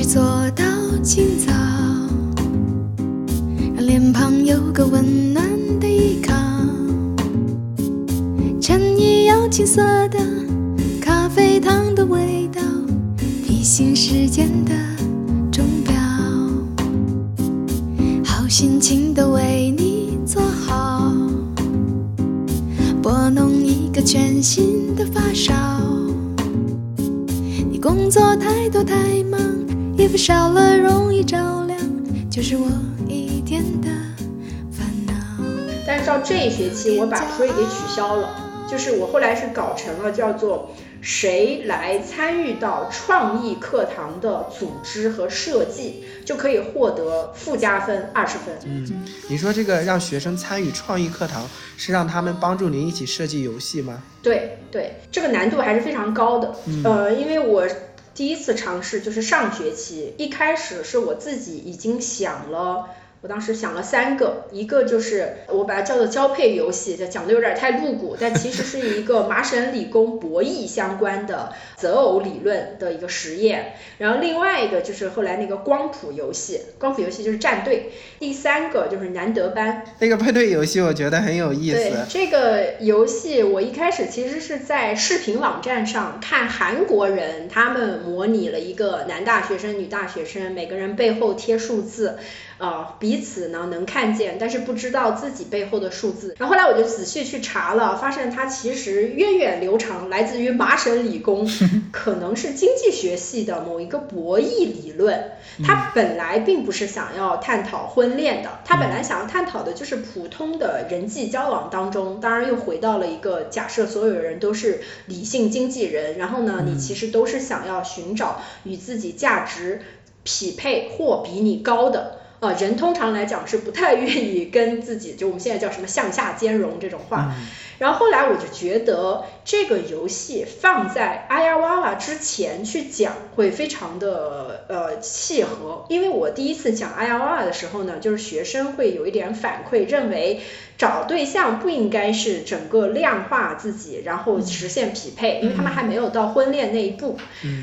只做到今早，让脸庞有个温暖的依靠。衬衣有青涩的咖啡糖的味道，提醒时间的钟表。好心情都为你做好，拨弄一个全新的发梢。你工作太多太忙，衣服少了容易着凉，就是我一点的烦恼。但是到这一学期，我把 pre 给取消了，就是我后来是搞成了叫做谁来参与到创意课堂的组织和设计，就可以获得附加分二十分。嗯，你说这个让学生参与创意课堂，是让他们帮助您一起设计游戏吗？对对，这个难度还是非常高的。呃，因为我第一次尝试就是上学期，一开始是我自己已经想了。我当时想了三个，一个就是我把它叫做交配游戏，这讲的有点太露骨，但其实是一个麻省理工博弈相关的择偶理论的一个实验。然后另外一个就是后来那个光谱游戏，光谱游戏就是战队。第三个就是难得班，那个配对游戏我觉得很有意对思。这个游戏，我一开始其实是在视频网站上看韩国人，他们模拟了一个男大学生、女大学生，每个人背后贴数字，呃，彼此呢能看见，但是不知道自己背后的数字。然后后来我就仔细去查了，发现它其实源远流长，来自于麻省理工，可能是经济学系的某一个博弈理论。它本来并不是想要探讨婚恋的，它本来想要探讨的就是普通的人际交往当中，当然又回到了一个假设所有人都是理性经纪人，然后呢，你其实都是想要寻找与自己价值匹配或比你高的。呃，人通常来讲是不太愿意跟自己，就我们现在叫什么向下兼容这种话。然后后来我就觉得这个游戏放在阿呀哇哇之前去讲会非常的呃契合，因为我第一次讲阿呀哇哇的时候呢，就是学生会有一点反馈，认为找对象不应该是整个量化自己，然后实现匹配，因为他们还没有到婚恋那一步。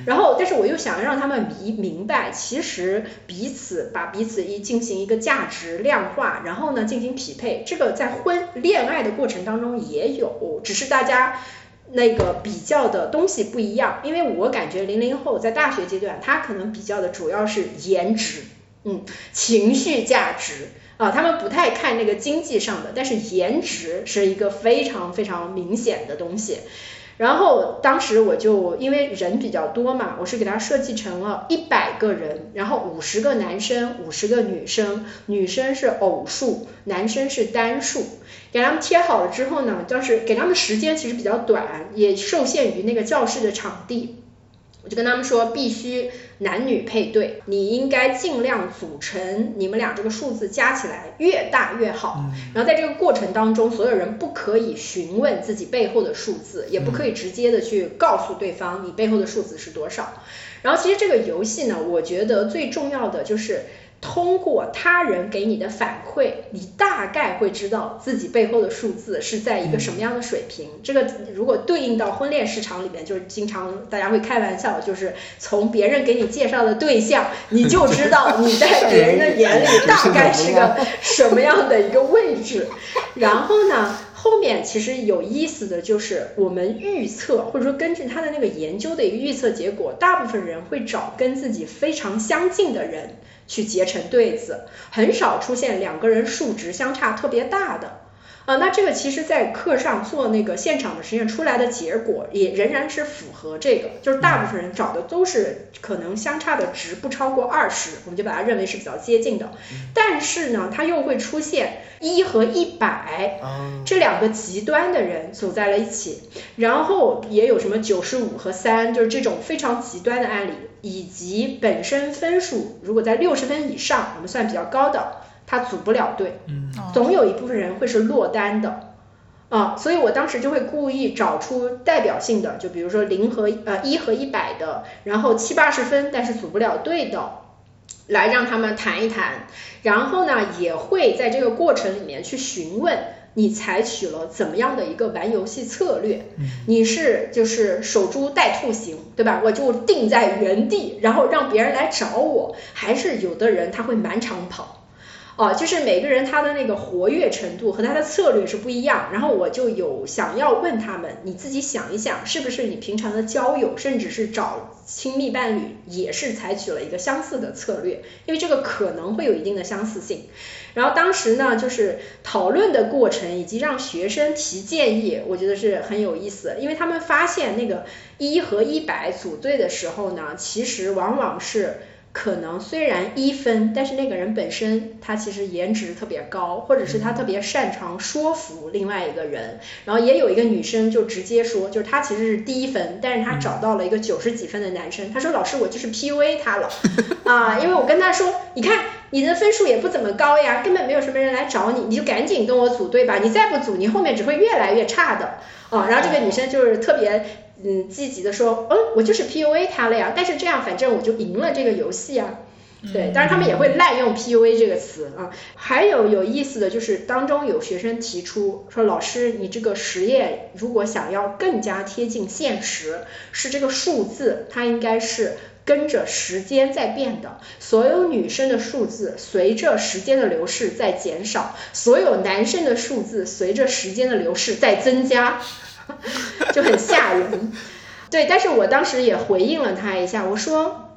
然后，但是我又想让他们明明白，其实彼此把彼此一进行一个价值量化，然后呢进行匹配，这个在婚恋爱的过程当中也有，只是大家。那个比较的东西不一样，因为我感觉零零后在大学阶段，他可能比较的主要是颜值，嗯，情绪价值啊，他们不太看那个经济上的，但是颜值是一个非常非常明显的东西。然后当时我就因为人比较多嘛，我是给他设计成了一百个人，然后五十个男生，五十个女生，女生是偶数，男生是单数。给他们贴好了之后呢，当时给他们时间其实比较短，也受限于那个教室的场地。我就跟他们说，必须男女配对，你应该尽量组成你们俩这个数字加起来越大越好。然后在这个过程当中，所有人不可以询问自己背后的数字，也不可以直接的去告诉对方你背后的数字是多少。然后其实这个游戏呢，我觉得最重要的就是。通过他人给你的反馈，你大概会知道自己背后的数字是在一个什么样的水平。这个如果对应到婚恋市场里面，就是经常大家会开玩笑，就是从别人给你介绍的对象，你就知道你在别人的眼里大概是个什么样的一个位置。然后呢，后面其实有意思的就是我们预测，或者说根据他的那个研究的一个预测结果，大部分人会找跟自己非常相近的人。去结成对子，很少出现两个人数值相差特别大的。啊，那这个其实，在课上做那个现场的实验出来的结果，也仍然是符合这个，就是大部分人找的都是可能相差的值不超过二十，我们就把它认为是比较接近的。但是呢，它又会出现一和一百这两个极端的人走在了一起，然后也有什么九十五和三，就是这种非常极端的案例，以及本身分数如果在六十分以上，我们算比较高的。他组不了队，总有一部分人会是落单的，啊，所以我当时就会故意找出代表性的，就比如说零和呃一和一百的，然后七八十分但是组不了队的，来让他们谈一谈，然后呢也会在这个过程里面去询问你采取了怎么样的一个玩游戏策略？你是就是守株待兔型，对吧？我就定在原地，然后让别人来找我，还是有的人他会满场跑？哦，就是每个人他的那个活跃程度和他的策略是不一样。然后我就有想要问他们，你自己想一想，是不是你平常的交友，甚至是找亲密伴侣，也是采取了一个相似的策略？因为这个可能会有一定的相似性。然后当时呢，就是讨论的过程以及让学生提建议，我觉得是很有意思，因为他们发现那个一和一百组队的时候呢，其实往往是。可能虽然一分，但是那个人本身他其实颜值特别高，或者是他特别擅长说服另外一个人。然后也有一个女生就直接说，就是她其实是低分，但是她找到了一个九十几分的男生。她说老师我就是 PUA 他了 啊，因为我跟他说，你看你的分数也不怎么高呀，根本没有什么人来找你，你就赶紧跟我组队吧，你再不组，你后面只会越来越差的啊。然后这个女生就是特别。嗯，积极的说，嗯，我就是 PUA 他了呀，但是这样反正我就赢了这个游戏啊。对，当然他们也会滥用 PUA 这个词啊。还有有意思的就是当中有学生提出说，老师你这个实验如果想要更加贴近现实，是这个数字它应该是跟着时间在变的，所有女生的数字随着时间的流逝在减少，所有男生的数字随着时间的流逝在增加。就很吓人，对，但是我当时也回应了他一下，我说，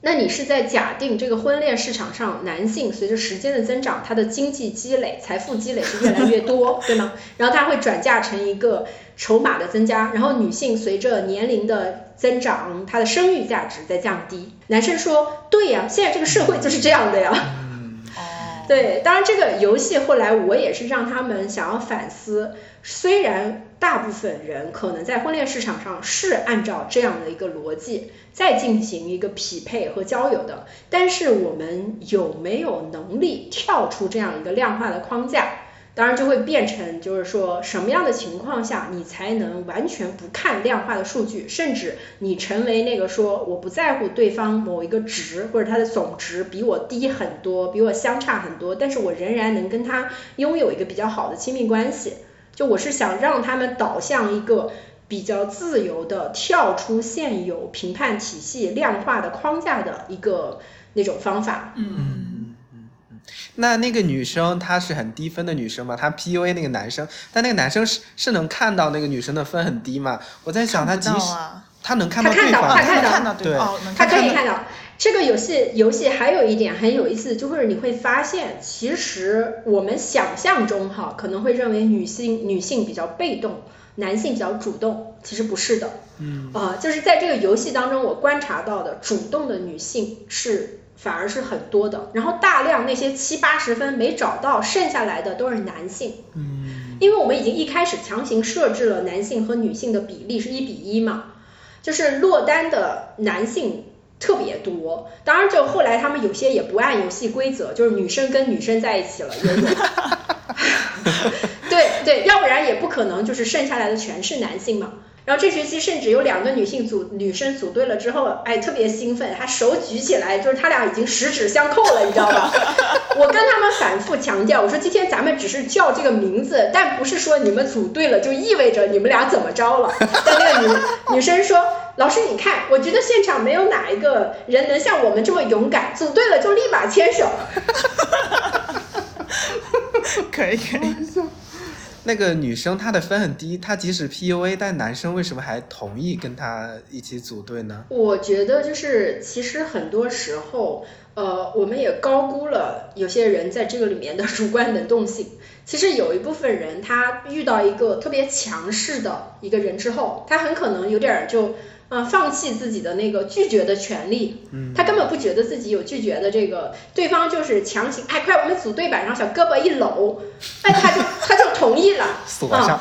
那你是在假定这个婚恋市场上男性随着时间的增长，他的经济积累、财富积累是越来越多，对吗？然后他会转嫁成一个筹码的增加，然后女性随着年龄的增长，她的生育价值在降低。男生说，对呀，现在这个社会就是这样的呀。对，当然这个游戏后来我也是让他们想要反思，虽然大部分人可能在婚恋市场上是按照这样的一个逻辑在进行一个匹配和交友的，但是我们有没有能力跳出这样一个量化的框架？当然就会变成，就是说什么样的情况下你才能完全不看量化的数据，甚至你成为那个说我不在乎对方某一个值或者他的总值比我低很多，比我相差很多，但是我仍然能跟他拥有一个比较好的亲密关系。就我是想让他们导向一个比较自由的跳出现有评判体系量化的框架的一个那种方法。嗯。那那个女生她是很低分的女生嘛？她 PUA 那个男生，但那个男生是是能看到那个女生的分很低嘛？我在想他即使他能看到对方，他看到对方，他可以看到。这个游戏游戏还有一点很有意思，就是你会发现，其实我们想象中哈可能会认为女性女性比较被动，男性比较主动，其实不是的。嗯。啊，就是在这个游戏当中，我观察到的主动的女性是。反而是很多的，然后大量那些七八十分没找到，剩下来的都是男性。嗯，因为我们已经一开始强行设置了男性和女性的比例是一比一嘛，就是落单的男性特别多。当然，就后来他们有些也不按游戏规则，就是女生跟女生在一起了，也有。对对，要不然也不可能就是剩下来的全是男性嘛。然后这学期甚至有两个女性组女生组队了之后，哎，特别兴奋，她手举起来，就是她俩已经十指相扣了，你知道吧？我跟他们反复强调，我说今天咱们只是叫这个名字，但不是说你们组队了就意味着你们俩怎么着了。但那个女女生说，老师你看，我觉得现场没有哪一个人能像我们这么勇敢，组队了就立马牵手。可以 可以。那个女生她的分很低，她即使 PUA，但男生为什么还同意跟她一起组队呢？我觉得就是其实很多时候，呃，我们也高估了有些人在这个里面的主观能动性。其实有一部分人，他遇到一个特别强势的一个人之后，他很可能有点就。啊，放弃自己的那个拒绝的权利，他根本不觉得自己有拒绝的这个，对方就是强行，哎，快我们组队吧，然后小胳膊一搂，哎，他就他就同意了，啊，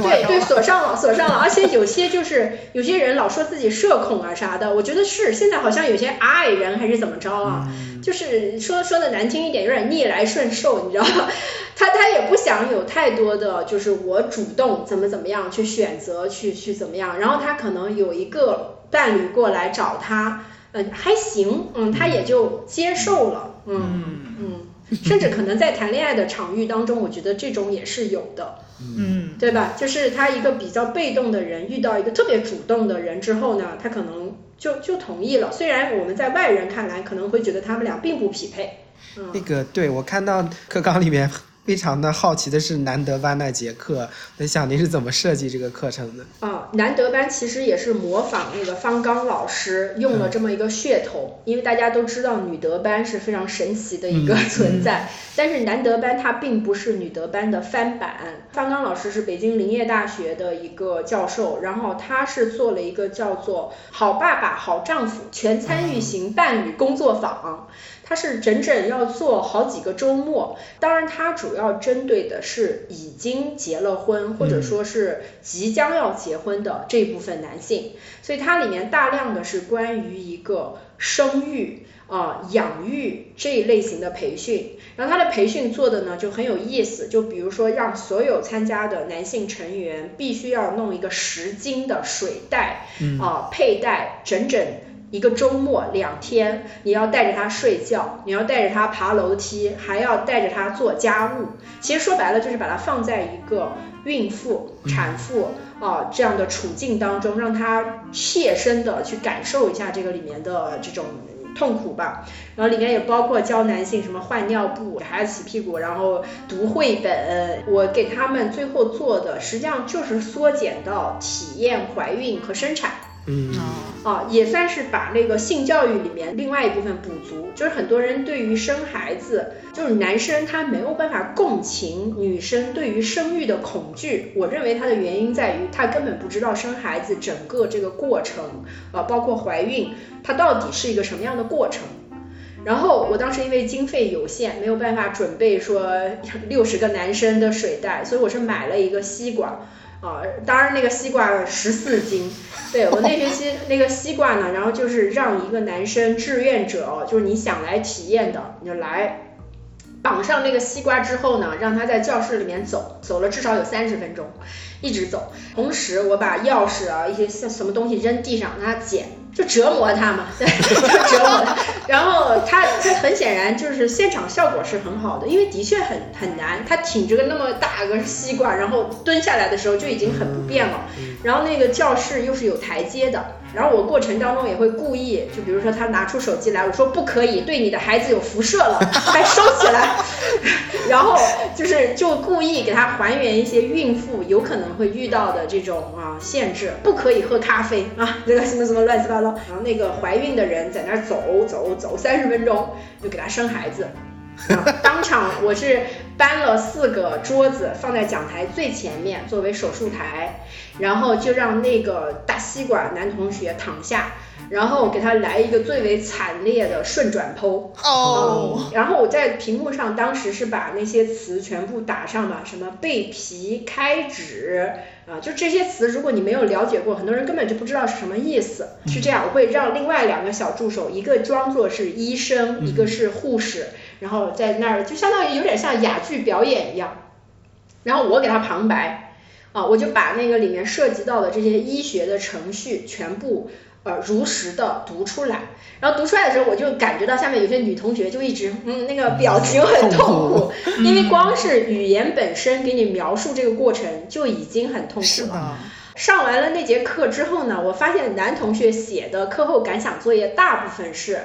对对，锁上了，锁上了，而且有些就是有些人老说自己社恐啊啥的，我觉得是现在好像有些 I 人还是怎么着啊。就是说说的难听一点，有点逆来顺受，你知道吧？他他也不想有太多的，就是我主动怎么怎么样去选择去去怎么样，然后他可能有一个伴侣过来找他，嗯，还行，嗯，他也就接受了，嗯嗯。甚至可能在谈恋爱的场域当中，我觉得这种也是有的，嗯，对吧？就是他一个比较被动的人遇到一个特别主动的人之后呢，他可能就就同意了。虽然我们在外人看来可能会觉得他们俩并不匹配。那个，对我看到课纲里面。非常的好奇的是南德班那节课，那想您是怎么设计这个课程的？啊，南德班其实也是模仿那个方刚老师用了这么一个噱头，因为大家都知道女德班是非常神奇的一个 存在，但是南德班它并不是女德班的翻版。方刚老师是北京林业大学的一个教授，然后他是做了一个叫做“好爸爸好丈夫全参与型伴侣工作坊”。他是整整要做好几个周末，当然它主要针对的是已经结了婚或者说是即将要结婚的这部分男性，所以它里面大量的是关于一个生育啊养育这一类型的培训，然后他的培训做的呢就很有意思，就比如说让所有参加的男性成员必须要弄一个十斤的水袋啊佩戴整整。一个周末两天，你要带着他睡觉，你要带着他爬楼梯，还要带着他做家务。其实说白了就是把他放在一个孕妇、产妇啊这样的处境当中，让他切身的去感受一下这个里面的这种痛苦吧。然后里面也包括教男性什么换尿布、给孩子洗屁股，然后读绘本。我给他们最后做的实际上就是缩减到体验怀孕和生产。嗯啊，也算是把那个性教育里面另外一部分补足。就是很多人对于生孩子，就是男生他没有办法共情女生对于生育的恐惧。我认为他的原因在于他根本不知道生孩子整个这个过程啊，包括怀孕，它到底是一个什么样的过程。然后我当时因为经费有限，没有办法准备说六十个男生的水袋，所以我是买了一个吸管。啊，当然那个西瓜十四斤，对我那学期那个西瓜呢，然后就是让一个男生志愿者，就是你想来体验的，你就来，绑上那个西瓜之后呢，让他在教室里面走，走了至少有三十分钟，一直走，同时我把钥匙啊一些像什么东西扔地上让他捡。就折磨他嘛，对，就折磨他。然后他他很显然就是现场效果是很好的，因为的确很很难。他挺着个那么大个西瓜，然后蹲下来的时候就已经很不便了。然后那个教室又是有台阶的。然后我过程当中也会故意，就比如说他拿出手机来，我说不可以，对你的孩子有辐射了，快收起来。然后就是就故意给他还原一些孕妇有可能会遇到的这种啊限制，不可以喝咖啡啊，这个什么什么乱七八糟。然后那个怀孕的人在那儿走走走三十分钟，就给他生孩子。当场我是搬了四个桌子放在讲台最前面作为手术台，然后就让那个大吸管男同学躺下，然后给他来一个最为惨烈的顺转剖。哦。然后我在屏幕上当时是把那些词全部打上了，什么背皮开指啊，就这些词，如果你没有了解过，很多人根本就不知道是什么意思。是这样，我会让另外两个小助手，一个装作是医生，一个是护士。然后在那儿就相当于有点像哑剧表演一样，然后我给他旁白啊，我就把那个里面涉及到的这些医学的程序全部呃如实的读出来，然后读出来的时候，我就感觉到下面有些女同学就一直嗯那个表情很痛苦，因为光是语言本身给你描述这个过程就已经很痛苦了。上完了那节课之后呢，我发现男同学写的课后感想作业大部分是。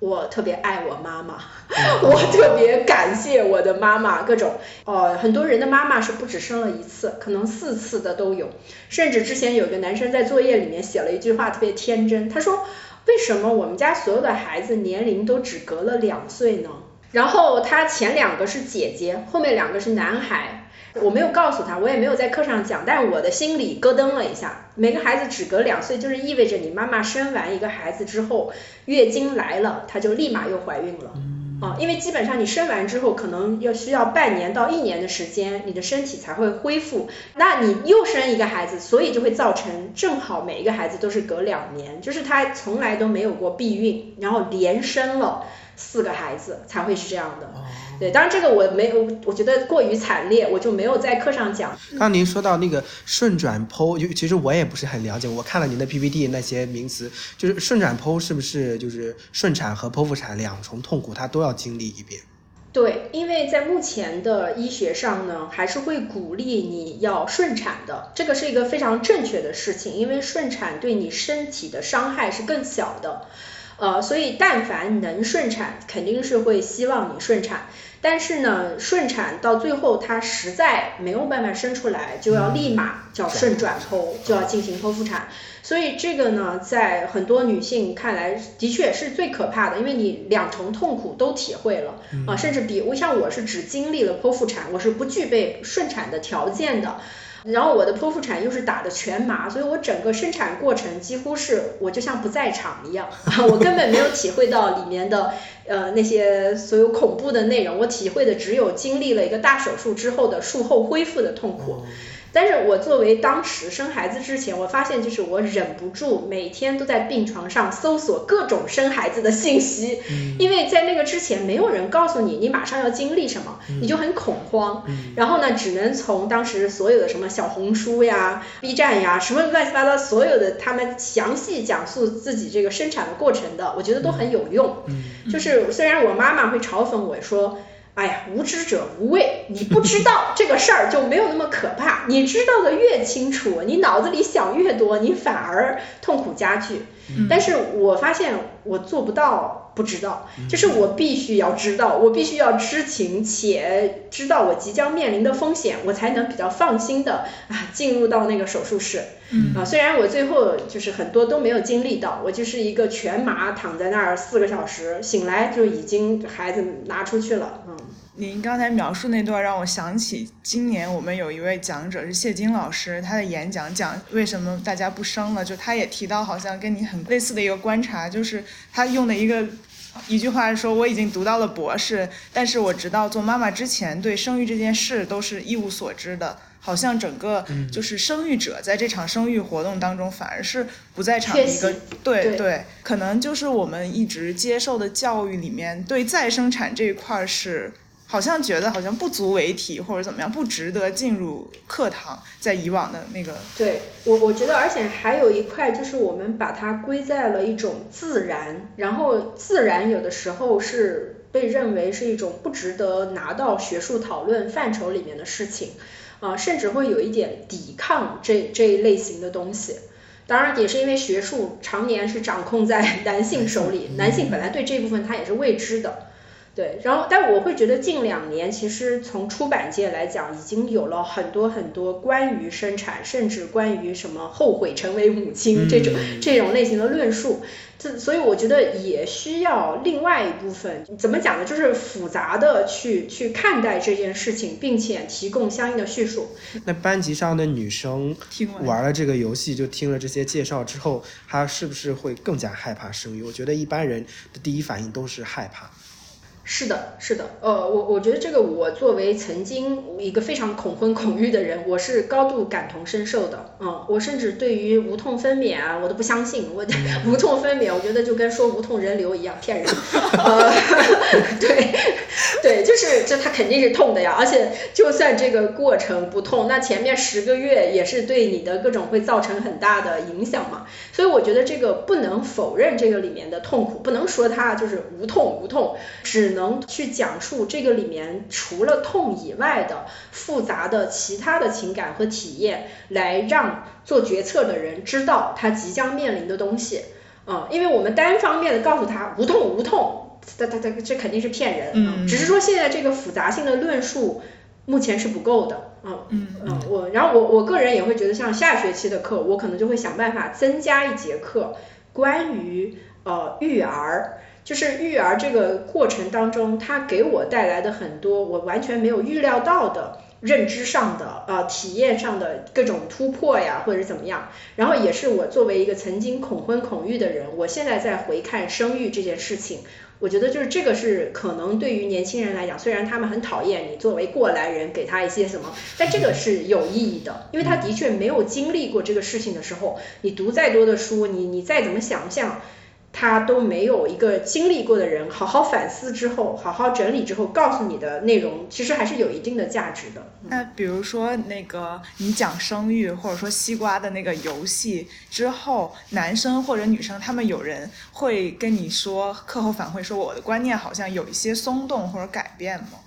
我特别爱我妈妈，我特别感谢我的妈妈，各种哦，很多人的妈妈是不止生了一次，可能四次的都有，甚至之前有个男生在作业里面写了一句话特别天真，他说为什么我们家所有的孩子年龄都只隔了两岁呢？然后他前两个是姐姐，后面两个是男孩。我没有告诉他，我也没有在课上讲，但是我的心里咯噔了一下。每个孩子只隔两岁，就是意味着你妈妈生完一个孩子之后，月经来了，她就立马又怀孕了啊。因为基本上你生完之后，可能要需要半年到一年的时间，你的身体才会恢复。那你又生一个孩子，所以就会造成正好每一个孩子都是隔两年，就是他从来都没有过避孕，然后连生了四个孩子才会是这样的。对，当然这个我没有，我觉得过于惨烈，我就没有在课上讲。刚您说到那个顺转剖，就其实我也不是很了解。我看了您的 PPT 那些名词，就是顺转剖是不是就是顺产和剖腹产两重痛苦，它都要经历一遍？对，因为在目前的医学上呢，还是会鼓励你要顺产的，这个是一个非常正确的事情，因为顺产对你身体的伤害是更小的，呃，所以但凡能顺产，肯定是会希望你顺产。但是呢，顺产到最后它实在没有办法生出来，就要立马叫顺转剖，就要进行剖腹产。所以这个呢，在很多女性看来，的确是最可怕的，因为你两重痛苦都体会了啊，甚至比我像我是只经历了剖腹产，我是不具备顺产的条件的。然后我的剖腹产又是打的全麻，所以我整个生产过程几乎是我就像不在场一样，我根本没有体会到里面的呃那些所有恐怖的内容，我体会的只有经历了一个大手术之后的术后恢复的痛苦。但是我作为当时生孩子之前，我发现就是我忍不住每天都在病床上搜索各种生孩子的信息，因为在那个之前没有人告诉你你马上要经历什么，你就很恐慌。然后呢，只能从当时所有的什么小红书呀、B 站呀，什么乱七八糟所有的他们详细讲述自己这个生产的过程的，我觉得都很有用。就是虽然我妈妈会嘲讽我说。哎呀，无知者无畏，你不知道 这个事儿就没有那么可怕。你知道的越清楚，你脑子里想越多，你反而痛苦加剧。但是我发现我做不到不知道，就是我必须要知道，我必须要知情且知道我即将面临的风险，我才能比较放心的啊进入到那个手术室。啊，虽然我最后就是很多都没有经历到，我就是一个全麻躺在那儿四个小时，醒来就已经孩子拿出去了。嗯。您刚才描述那段让我想起，今年我们有一位讲者是谢金老师，他的演讲讲为什么大家不生了，就他也提到好像跟你很类似的一个观察，就是他用的一个一句话说，我已经读到了博士，但是我直到做妈妈之前，对生育这件事都是一无所知的。好像整个就是生育者在这场生育活动当中反而是不在场的一个，对对，可能就是我们一直接受的教育里面对再生产这一块是。好像觉得好像不足为提或者怎么样，不值得进入课堂。在以往的那个，对我我觉得，而且还有一块就是我们把它归在了一种自然，然后自然有的时候是被认为是一种不值得拿到学术讨论范畴里面的事情，啊，甚至会有一点抵抗这这一类型的东西。当然也是因为学术常年是掌控在男性手里，男性本来对这部分他也是未知的。对，然后但我会觉得近两年其实从出版界来讲，已经有了很多很多关于生产，甚至关于什么后悔成为母亲这种 这种类型的论述。这所以我觉得也需要另外一部分怎么讲呢？就是复杂的去去看待这件事情，并且提供相应的叙述。那班级上的女生玩了这个游戏，就听了这些介绍之后，她是不是会更加害怕生育？我觉得一般人的第一反应都是害怕。是的，是的，呃，我我觉得这个我作为曾经一个非常恐婚恐育的人，我是高度感同身受的，嗯，我甚至对于无痛分娩啊，我都不相信，我 无痛分娩，我觉得就跟说无痛人流一样骗人，呃，对，对，就是这它肯定是痛的呀，而且就算这个过程不痛，那前面十个月也是对你的各种会造成很大的影响嘛，所以我觉得这个不能否认这个里面的痛苦，不能说它就是无痛无痛，只能。能去讲述这个里面除了痛以外的复杂的其他的情感和体验，来让做决策的人知道他即将面临的东西。嗯，因为我们单方面的告诉他无痛无痛，他他他这肯定是骗人。嗯，只是说现在这个复杂性的论述目前是不够的。嗯嗯嗯，我然后我我个人也会觉得，像下学期的课，我可能就会想办法增加一节课关于呃育儿。就是育儿这个过程当中，它给我带来的很多我完全没有预料到的认知上的呃体验上的各种突破呀，或者怎么样。然后也是我作为一个曾经恐婚恐育的人，我现在在回看生育这件事情，我觉得就是这个是可能对于年轻人来讲，虽然他们很讨厌你作为过来人给他一些什么，但这个是有意义的，因为他的确没有经历过这个事情的时候，你读再多的书，你你再怎么想象。他都没有一个经历过的人好好反思之后，好好整理之后告诉你的内容，其实还是有一定的价值的。那比如说那个你讲生育或者说西瓜的那个游戏之后，男生或者女生他们有人会跟你说课后反馈说我的观念好像有一些松动或者改变吗？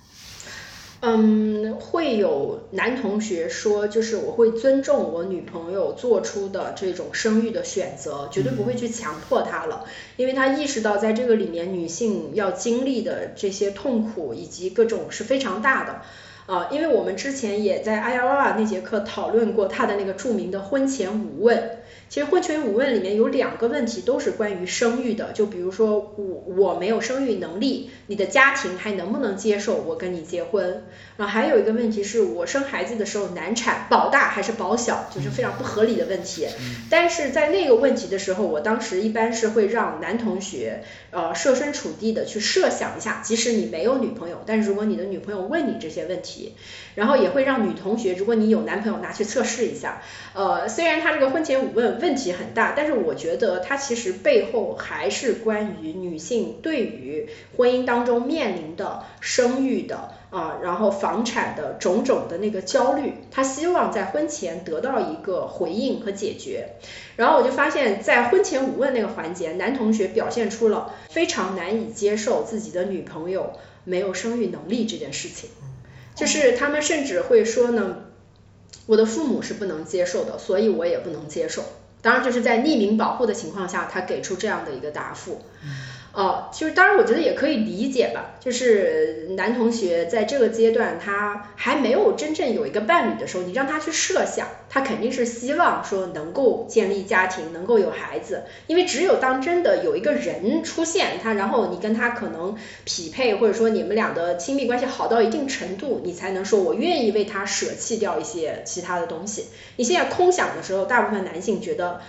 嗯，会有男同学说，就是我会尊重我女朋友做出的这种生育的选择，绝对不会去强迫她了，因为他意识到在这个里面女性要经历的这些痛苦以及各种是非常大的。啊，因为我们之前也在阿亚瓦那节课讨论过他的那个著名的婚前五问。其实婚前五问里面有两个问题都是关于生育的，就比如说我我没有生育能力，你的家庭还能不能接受我跟你结婚？然后还有一个问题是我生孩子的时候难产，保大还是保小，就是非常不合理的问题。但是在那个问题的时候，我当时一般是会让男同学呃设身处地的去设想一下，即使你没有女朋友，但是如果你的女朋友问你这些问题，然后也会让女同学，如果你有男朋友拿去测试一下。呃，虽然他这个婚前五问。问题很大，但是我觉得它其实背后还是关于女性对于婚姻当中面临的生育的啊，然后房产的种种的那个焦虑，她希望在婚前得到一个回应和解决。然后我就发现，在婚前五问那个环节，男同学表现出了非常难以接受自己的女朋友没有生育能力这件事情，就是他们甚至会说呢，我的父母是不能接受的，所以我也不能接受。当然，就是在匿名保护的情况下，他给出这样的一个答复。哦，就是当然，我觉得也可以理解吧。就是男同学在这个阶段，他还没有真正有一个伴侣的时候，你让他去设想，他肯定是希望说能够建立家庭，能够有孩子。因为只有当真的有一个人出现，他然后你跟他可能匹配，或者说你们俩的亲密关系好到一定程度，你才能说我愿意为他舍弃掉一些其他的东西。你现在空想的时候，大部分男性觉得。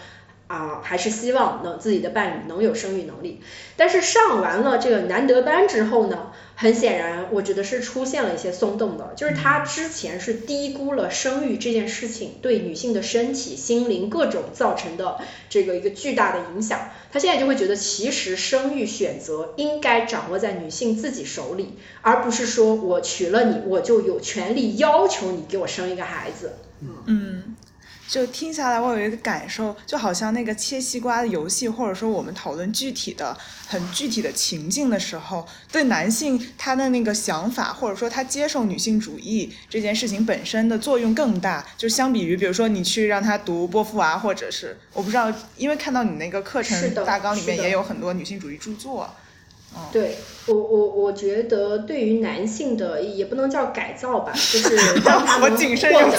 啊，还是希望能自己的伴侣能有生育能力，但是上完了这个难得班之后呢，很显然，我觉得是出现了一些松动的，就是他之前是低估了生育这件事情对女性的身体、心灵各种造成的这个一个巨大的影响，他现在就会觉得，其实生育选择应该掌握在女性自己手里，而不是说我娶了你，我就有权利要求你给我生一个孩子。嗯。就听下来，我有一个感受，就好像那个切西瓜的游戏，或者说我们讨论具体的、很具体的情境的时候，对男性他的那个想法，或者说他接受女性主义这件事情本身的作用更大。就相比于，比如说你去让他读波伏娃，或者是我不知道，因为看到你那个课程大纲里面也有很多女性主义著作。对我我我觉得对于男性的也不能叫改造吧，就是 让他们获得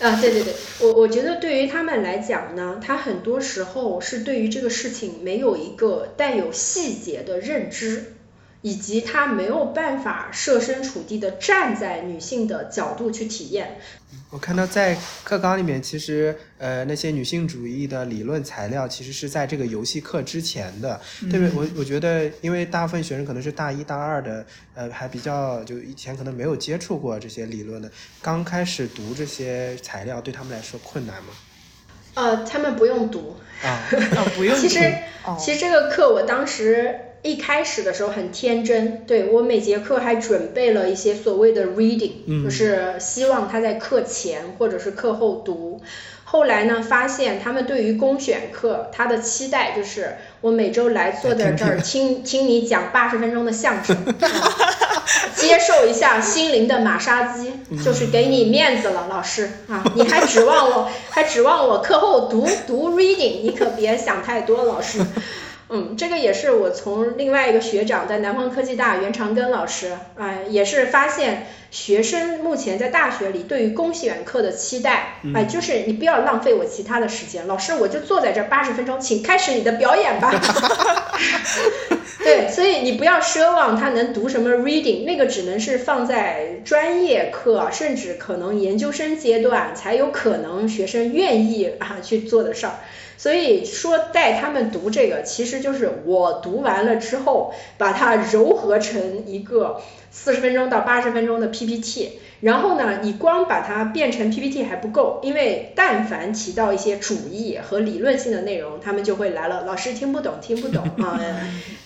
啊，对对对，我我觉得对于他们来讲呢，他很多时候是对于这个事情没有一个带有细节的认知。以及他没有办法设身处地的站在女性的角度去体验。我看到在课纲里面，其实呃那些女性主义的理论材料，其实是在这个游戏课之前的。对不对？我我觉得，因为大部分学生可能是大一、大二的，呃，还比较就以前可能没有接触过这些理论的，刚开始读这些材料，对他们来说困难吗？呃，他们不用读啊，不用。其实其实这个课我当时。一开始的时候很天真，对我每节课还准备了一些所谓的 reading，就是希望他在课前或者是课后读。后来呢，发现他们对于公选课他的期待就是我每周来坐在这儿听听你讲八十分钟的相声，接受一下心灵的马杀鸡，就是给你面子了，老师啊，你还指望我 还指望我课后读读 reading，你可别想太多，老师。嗯，这个也是我从另外一个学长在南方科技大袁长根老师啊，也是发现学生目前在大学里对于公选课的期待，哎，就是你不要浪费我其他的时间，老师我就坐在这八十分钟，请开始你的表演吧。对，所以你不要奢望他能读什么 reading，那个只能是放在专业课，甚至可能研究生阶段才有可能学生愿意啊去做的事儿。所以说带他们读这个，其实就是我读完了之后，把它糅合成一个四十分钟到八十分钟的 PPT。然后呢，你光把它变成 PPT 还不够，因为但凡提到一些主义和理论性的内容，他们就会来了。老师听不懂，听不懂 啊，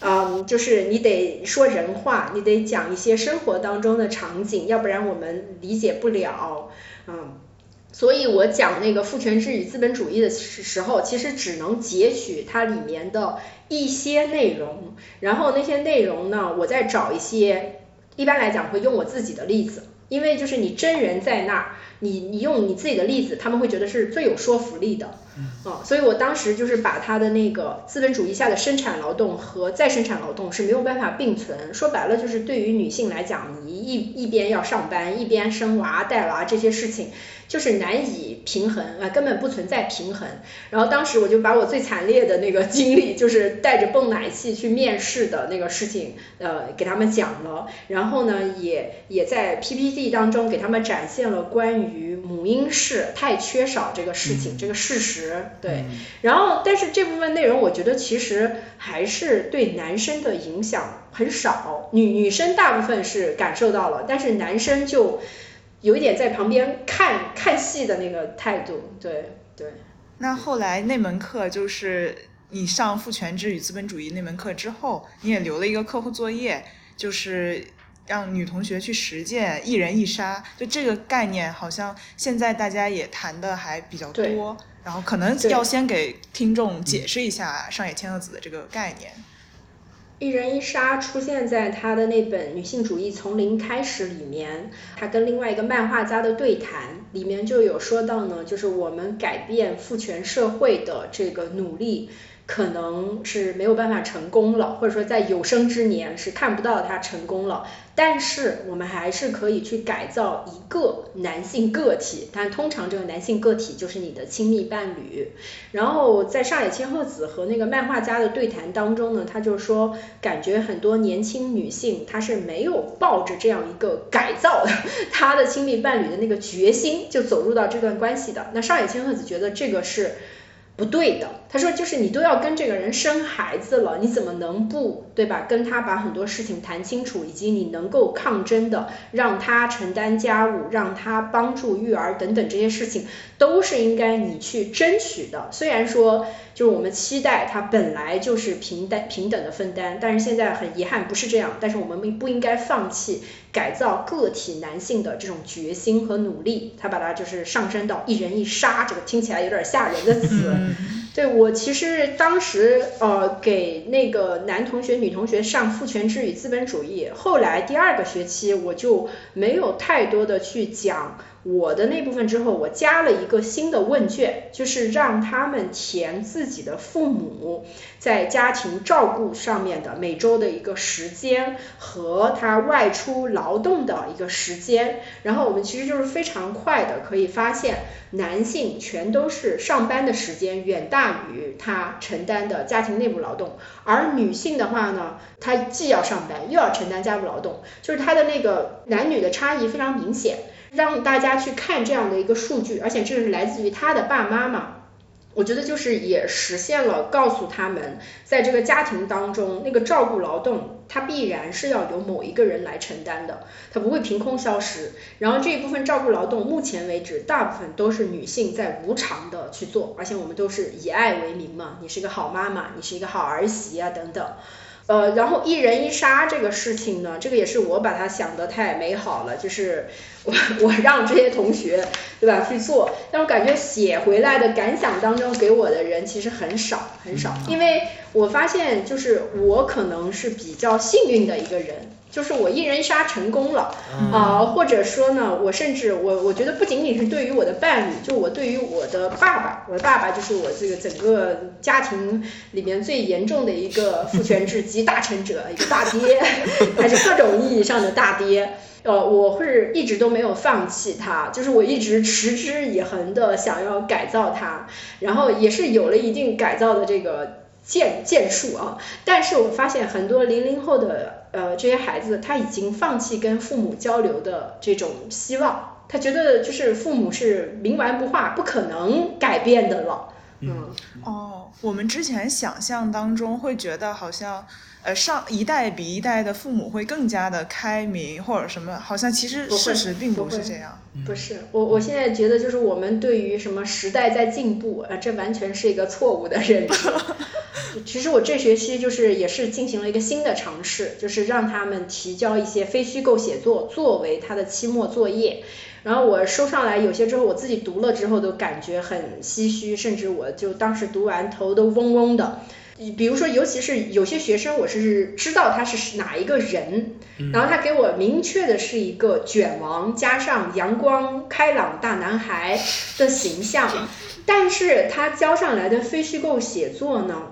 嗯，就是你得说人话，你得讲一些生活当中的场景，要不然我们理解不了，嗯。所以我讲那个父权制与资本主义的时时候，其实只能截取它里面的一些内容，然后那些内容呢，我再找一些，一般来讲会用我自己的例子。因为就是你真人在那儿，你你用你自己的例子，他们会觉得是最有说服力的，啊，所以我当时就是把他的那个资本主义下的生产劳动和再生产劳动是没有办法并存，说白了就是对于女性来讲，你一一边要上班，一边生娃带娃这些事情。就是难以平衡啊，根本不存在平衡。然后当时我就把我最惨烈的那个经历，就是带着泵奶器去面试的那个事情，呃，给他们讲了。然后呢，也也在 PPT 当中给他们展现了关于母婴室太缺少这个事情这个事实。对。然后，但是这部分内容我觉得其实还是对男生的影响很少，女女生大部分是感受到了，但是男生就。有一点在旁边看看戏的那个态度，对对。那后来那门课就是你上父权制与资本主义那门课之后，你也留了一个课后作业，就是让女同学去实践一人一杀。就这个概念，好像现在大家也谈的还比较多。然后可能要先给听众解释一下上野千鹤子的这个概念。一人一杀出现在他的那本《女性主义从零开始》里面，他跟另外一个漫画家的对谈里面就有说到呢，就是我们改变父权社会的这个努力。可能是没有办法成功了，或者说在有生之年是看不到他成功了。但是我们还是可以去改造一个男性个体，但通常这个男性个体就是你的亲密伴侣。然后在上野千鹤子和那个漫画家的对谈当中呢，他就说，感觉很多年轻女性她是没有抱着这样一个改造她的亲密伴侣的那个决心就走入到这段关系的。那上野千鹤子觉得这个是。不对的，他说就是你都要跟这个人生孩子了，你怎么能不对吧？跟他把很多事情谈清楚，以及你能够抗争的，让他承担家务，让他帮助育儿等等这些事情，都是应该你去争取的。虽然说就是我们期待他本来就是平等平等的分担，但是现在很遗憾不是这样。但是我们不应该放弃改造个体男性的这种决心和努力。他把它就是上升到一人一杀，这个听起来有点吓人的词。对我其实当时呃给那个男同学女同学上父权制与资本主义，后来第二个学期我就没有太多的去讲。我的那部分之后，我加了一个新的问卷，就是让他们填自己的父母在家庭照顾上面的每周的一个时间和他外出劳动的一个时间。然后我们其实就是非常快的可以发现，男性全都是上班的时间远大于他承担的家庭内部劳动，而女性的话呢，她既要上班又要承担家务劳动，就是她的那个男女的差异非常明显。让大家去看这样的一个数据，而且这是来自于他的爸妈嘛？我觉得就是也实现了告诉他们，在这个家庭当中，那个照顾劳动，它必然是要由某一个人来承担的，它不会凭空消失。然后这一部分照顾劳动，目前为止大部分都是女性在无偿的去做，而且我们都是以爱为名嘛，你是一个好妈妈，你是一个好儿媳啊等等。呃，然后一人一杀这个事情呢，这个也是我把它想的太美好了，就是我我让这些同学对吧去做，但我感觉写回来的感想当中给我的人其实很少很少，因为我发现就是我可能是比较幸运的一个人。就是我一人杀成功了啊，或者说呢，我甚至我我觉得不仅仅是对于我的伴侣，就我对于我的爸爸，我的爸爸就是我这个整个家庭里面最严重的一个父权制集大成者，一个大爹，还是各种意义上的大爹。呃，我会一直都没有放弃他，就是我一直持之以恒的想要改造他，然后也是有了一定改造的这个。建建树啊，但是我发现很多零零后的呃这些孩子，他已经放弃跟父母交流的这种希望，他觉得就是父母是冥顽不化，不可能改变的了嗯，哦，我们之前想象当中会觉得好像。呃，上一代比一代的父母会更加的开明，或者什么，好像其实事实并不是这样。不是，我我现在觉得就是我们对于什么时代在进步，呃，这完全是一个错误的认知。其实我这学期就是也是进行了一个新的尝试，就是让他们提交一些非虚构写作作为他的期末作业。然后我收上来有些之后，我自己读了之后都感觉很唏嘘，甚至我就当时读完头都嗡嗡的。比如说，尤其是有些学生，我是知道他是哪一个人，然后他给我明确的是一个卷王加上阳光开朗大男孩的形象，但是他交上来的非虚构写作呢，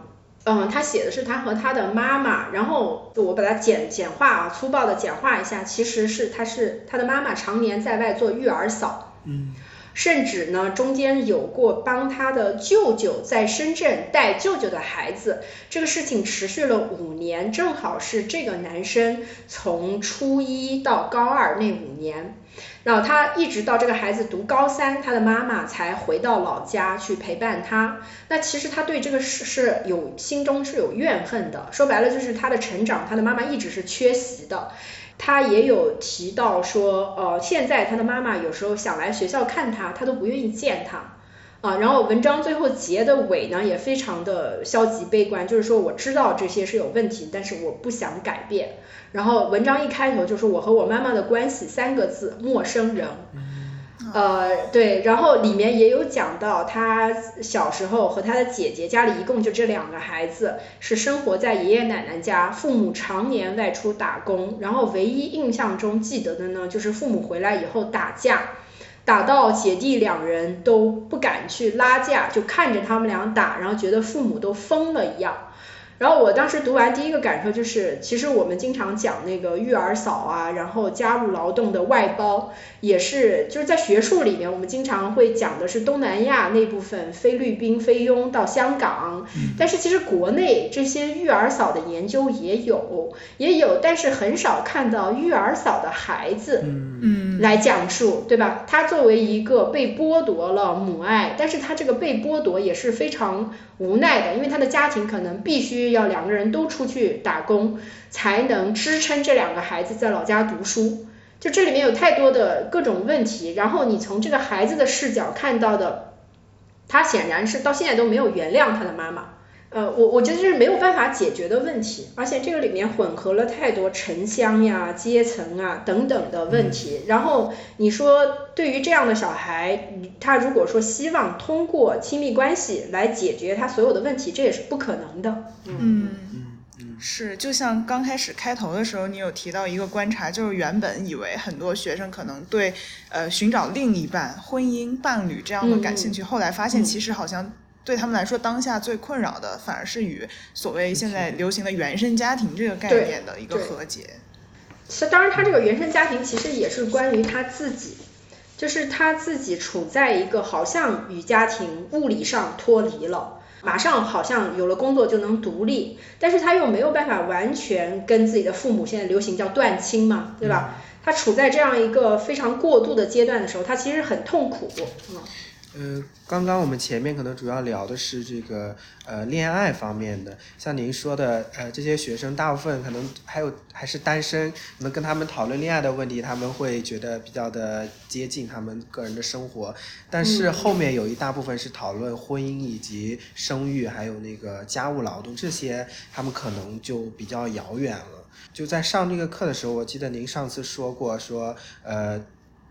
嗯，他写的是他和他的妈妈，然后我把它简简化啊，粗暴的简化一下，其实是他是他的妈妈常年在外做育儿嫂。嗯。甚至呢，中间有过帮他的舅舅在深圳带舅舅的孩子，这个事情持续了五年，正好是这个男生从初一到高二那五年，然后他一直到这个孩子读高三，他的妈妈才回到老家去陪伴他。那其实他对这个事是有心中是有怨恨的，说白了就是他的成长，他的妈妈一直是缺席的。他也有提到说，呃，现在他的妈妈有时候想来学校看他，他都不愿意见他，啊，然后文章最后结的尾呢也非常的消极悲观，就是说我知道这些是有问题，但是我不想改变。然后文章一开头就是我和我妈妈的关系三个字，陌生人。呃，对，然后里面也有讲到他小时候和他的姐姐家里一共就这两个孩子，是生活在爷爷奶奶家，父母常年外出打工，然后唯一印象中记得的呢，就是父母回来以后打架，打到姐弟两人都不敢去拉架，就看着他们俩打，然后觉得父母都疯了一样。然后我当时读完第一个感受就是，其实我们经常讲那个育儿嫂啊，然后家务劳动的外包，也是就是在学术里面，我们经常会讲的是东南亚那部分菲律宾菲佣到香港，但是其实国内这些育儿嫂的研究也有，也有，但是很少看到育儿嫂的孩子，嗯，来讲述，对吧？他作为一个被剥夺了母爱，但是他这个被剥夺也是非常无奈的，因为他的家庭可能必须。要两个人都出去打工，才能支撑这两个孩子在老家读书。就这里面有太多的各种问题，然后你从这个孩子的视角看到的，他显然是到现在都没有原谅他的妈妈。呃，我我觉得这是没有办法解决的问题，而且这个里面混合了太多城乡呀、阶层啊等等的问题。然后你说对于这样的小孩，他如果说希望通过亲密关系来解决他所有的问题，这也是不可能的。嗯嗯是，就像刚开始开头的时候，你有提到一个观察，就是原本以为很多学生可能对呃寻找另一半、婚姻伴侣这样的感兴趣，后来发现其实好像。对他们来说，当下最困扰的反而是与所谓现在流行的原生家庭这个概念的一个和解。其实，当然，他这个原生家庭其实也是关于他自己，就是他自己处在一个好像与家庭物理上脱离了，马上好像有了工作就能独立，但是他又没有办法完全跟自己的父母，现在流行叫断亲嘛，对吧？他处在这样一个非常过渡的阶段的时候，他其实很痛苦，嗯。呃，刚刚我们前面可能主要聊的是这个呃恋爱方面的，像您说的，呃这些学生大部分可能还有还是单身，可能跟他们讨论恋爱的问题，他们会觉得比较的接近他们个人的生活，但是后面有一大部分是讨论婚姻以及生育，还有那个家务劳动这些，他们可能就比较遥远了。就在上这个课的时候，我记得您上次说过，说呃。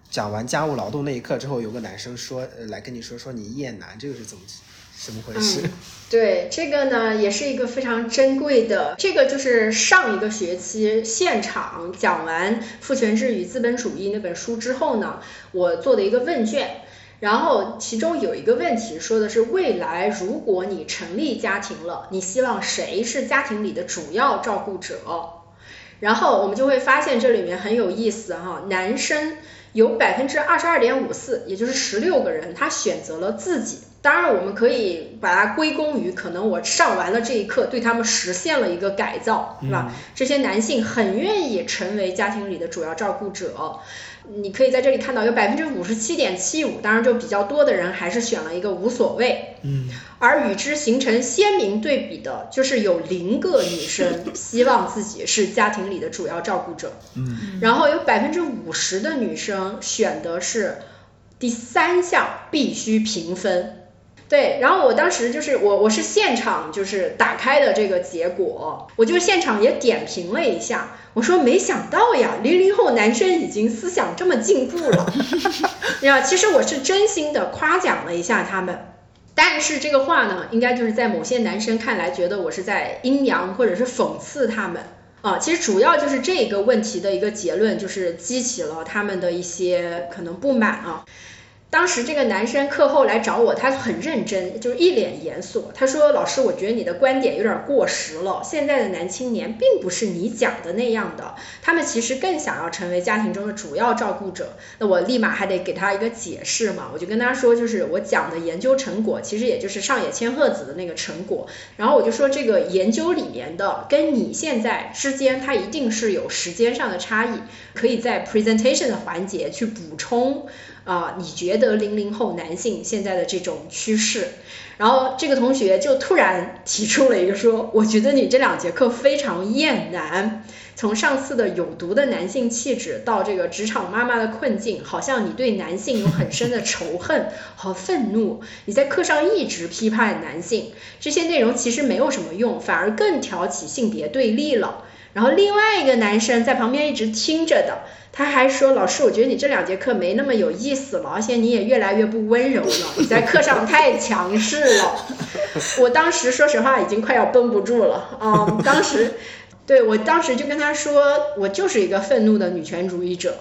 讲完家务劳动那一刻之后，有个男生说，来跟你说说你厌男，这个是怎么，怎么回事？对，这个呢也是一个非常珍贵的，这个就是上一个学期现场讲完《父权制与资本主义》那本书之后呢，我做的一个问卷，然后其中有一个问题说的是，未来如果你成立家庭了，你希望谁是家庭里的主要照顾者？然后我们就会发现这里面很有意思哈，男生。有百分之二十二点五四，也就是十六个人，他选择了自己当然，我们可以把它归功于可能我上完了这一课，对他们实现了一个改造，是吧？这些男性很愿意成为家庭里的主要照顾者。你可以在这里看到有百分之五十七点七五，当然就比较多的人还是选了一个无所谓。嗯。而与之形成鲜明对比的，就是有零个女生 希望自己是家庭里的主要照顾者。嗯。然后有百分之五十的女生选的是第三项必须平分。对，然后我当时就是我我是现场就是打开的这个结果，我就现场也点评了一下，我说没想到呀，零零后男生已经思想这么进步了，呀，其实我是真心的夸奖了一下他们，但是这个话呢，应该就是在某些男生看来，觉得我是在阴阳或者是讽刺他们啊，其实主要就是这个问题的一个结论，就是激起了他们的一些可能不满啊。当时这个男生课后来找我，他很认真，就是一脸严肃。他说：“老师，我觉得你的观点有点过时了。现在的男青年并不是你讲的那样的，他们其实更想要成为家庭中的主要照顾者。”那我立马还得给他一个解释嘛，我就跟他说，就是我讲的研究成果，其实也就是上野千鹤子的那个成果。然后我就说，这个研究里面的跟你现在之间，它一定是有时间上的差异，可以在 presentation 的环节去补充。啊，你觉得零零后男性现在的这种趋势？然后这个同学就突然提出了一个说，我觉得你这两节课非常厌男，从上次的有毒的男性气质到这个职场妈妈的困境，好像你对男性有很深的仇恨和愤怒。你在课上一直批判男性，这些内容其实没有什么用，反而更挑起性别对立了。然后另外一个男生在旁边一直听着的。他还说：“老师，我觉得你这两节课没那么有意思了，而且你也越来越不温柔了，你在课上太强势了。”我当时说实话已经快要绷不住了啊！当时，对我当时就跟他说：“我就是一个愤怒的女权主义者，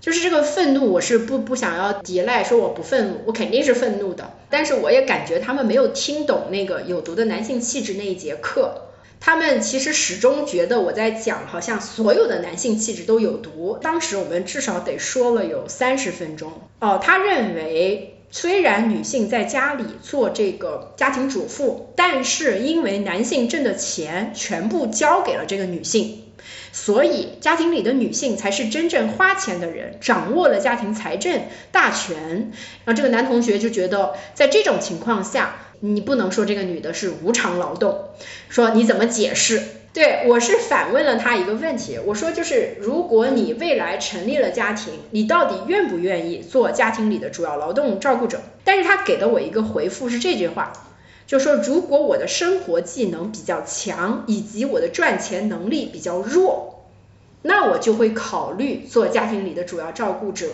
就是这个愤怒，我是不不想要抵赖，说我不愤怒，我肯定是愤怒的。但是我也感觉他们没有听懂那个有毒的男性气质那一节课。”他们其实始终觉得我在讲，好像所有的男性气质都有毒。当时我们至少得说了有三十分钟。哦，他认为虽然女性在家里做这个家庭主妇，但是因为男性挣的钱全部交给了这个女性，所以家庭里的女性才是真正花钱的人，掌握了家庭财政大权。然后这个男同学就觉得，在这种情况下。你不能说这个女的是无偿劳动，说你怎么解释？对我是反问了他一个问题，我说就是如果你未来成立了家庭，你到底愿不愿意做家庭里的主要劳动照顾者？但是他给了我一个回复是这句话，就说如果我的生活技能比较强，以及我的赚钱能力比较弱，那我就会考虑做家庭里的主要照顾者。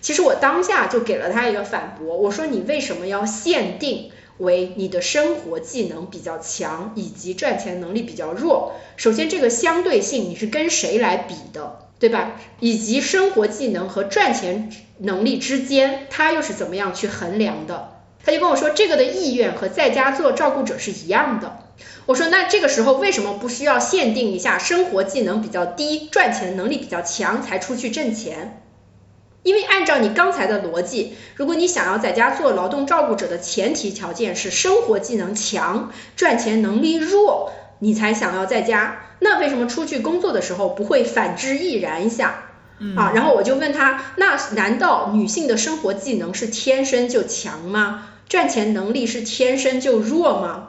其实我当下就给了他一个反驳，我说你为什么要限定？为你的生活技能比较强，以及赚钱能力比较弱。首先，这个相对性你是跟谁来比的，对吧？以及生活技能和赚钱能力之间，它又是怎么样去衡量的？他就跟我说，这个的意愿和在家做照顾者是一样的。我说，那这个时候为什么不需要限定一下生活技能比较低，赚钱能力比较强才出去挣钱？因为按照你刚才的逻辑，如果你想要在家做劳动照顾者的前提条件是生活技能强、赚钱能力弱，你才想要在家，那为什么出去工作的时候不会反之亦然一下？啊，然后我就问他，那难道女性的生活技能是天生就强吗？赚钱能力是天生就弱吗？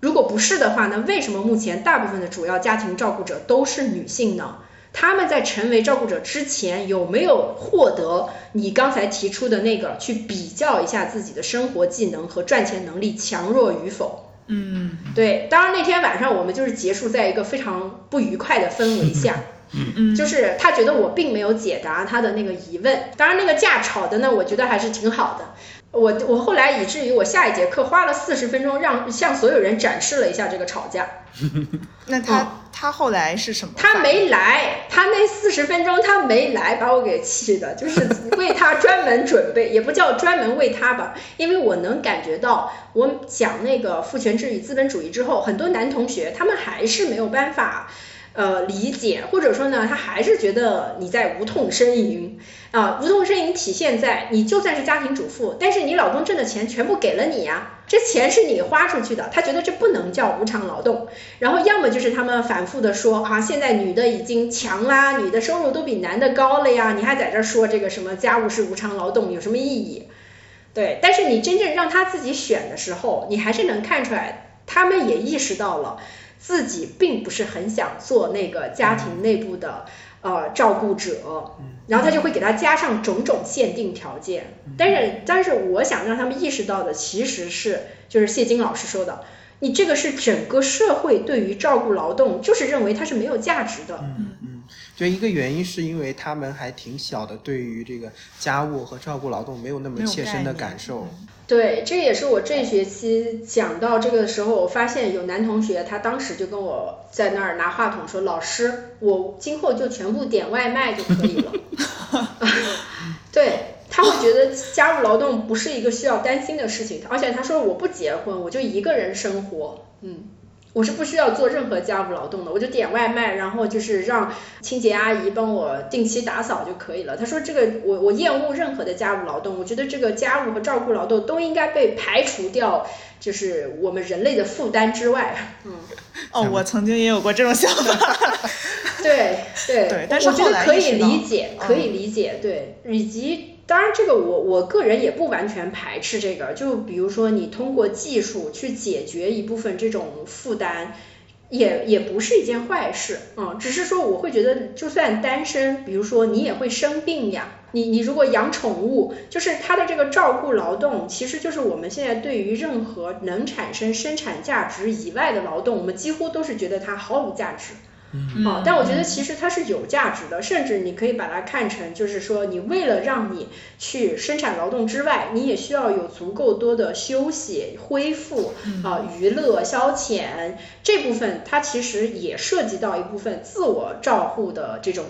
如果不是的话，那为什么目前大部分的主要家庭照顾者都是女性呢？他们在成为照顾者之前，有没有获得你刚才提出的那个去比较一下自己的生活技能和赚钱能力强弱与否？嗯，对。当然那天晚上我们就是结束在一个非常不愉快的氛围下。嗯嗯。就是他觉得我并没有解答他的那个疑问。当然那个架吵的呢，我觉得还是挺好的。我我后来以至于我下一节课花了四十分钟让向所有人展示了一下这个吵架。那他他后来是什么？他没来，他那四十分钟他没来，把我给气的，就是为他专门准备，也不叫专门为他吧，因为我能感觉到，我讲那个父权制与资本主义之后，很多男同学他们还是没有办法。呃理解，或者说呢，他还是觉得你在无痛呻吟啊，无痛呻吟体现在你就算是家庭主妇，但是你老公挣的钱全部给了你呀，这钱是你花出去的，他觉得这不能叫无偿劳动。然后要么就是他们反复的说啊，现在女的已经强啦，女的收入都比男的高了呀，你还在这说这个什么家务是无偿劳动，有什么意义？对，但是你真正让他自己选的时候，你还是能看出来，他们也意识到了自己并不是很想做那个家庭内部的呃照顾者，然后他就会给他加上种种限定条件。但是，但是我想让他们意识到的其实是，就是谢金老师说的，你这个是整个社会对于照顾劳动就是认为它是没有价值的。就一个原因是因为他们还挺小的，对于这个家务和照顾劳动没有那么切身的感受。对，这也是我这学期讲到这个的时候，我发现有男同学他当时就跟我在那儿拿话筒说：“老师，我今后就全部点外卖就可以了。”对他会觉得家务劳动不是一个需要担心的事情，而且他说我不结婚，我就一个人生活，嗯。我是不需要做任何家务劳动的，我就点外卖，然后就是让清洁阿姨帮我定期打扫就可以了。他说这个我我厌恶任何的家务劳动，我觉得这个家务和照顾劳动都应该被排除掉，就是我们人类的负担之外。嗯，哦，我曾经也有过这种想法。对对对，但是我觉得可以理解，可以理解，对，以及。当然，这个我我个人也不完全排斥这个。就比如说，你通过技术去解决一部分这种负担，也也不是一件坏事啊。只是说，我会觉得，就算单身，比如说你也会生病呀。你你如果养宠物，就是它的这个照顾劳动，其实就是我们现在对于任何能产生生产价值以外的劳动，我们几乎都是觉得它毫无价值。啊，但我觉得其实它是有价值的，甚至你可以把它看成，就是说你为了让你去生产劳动之外，你也需要有足够多的休息、恢复啊、娱乐、消遣这部分，它其实也涉及到一部分自我照护的这种，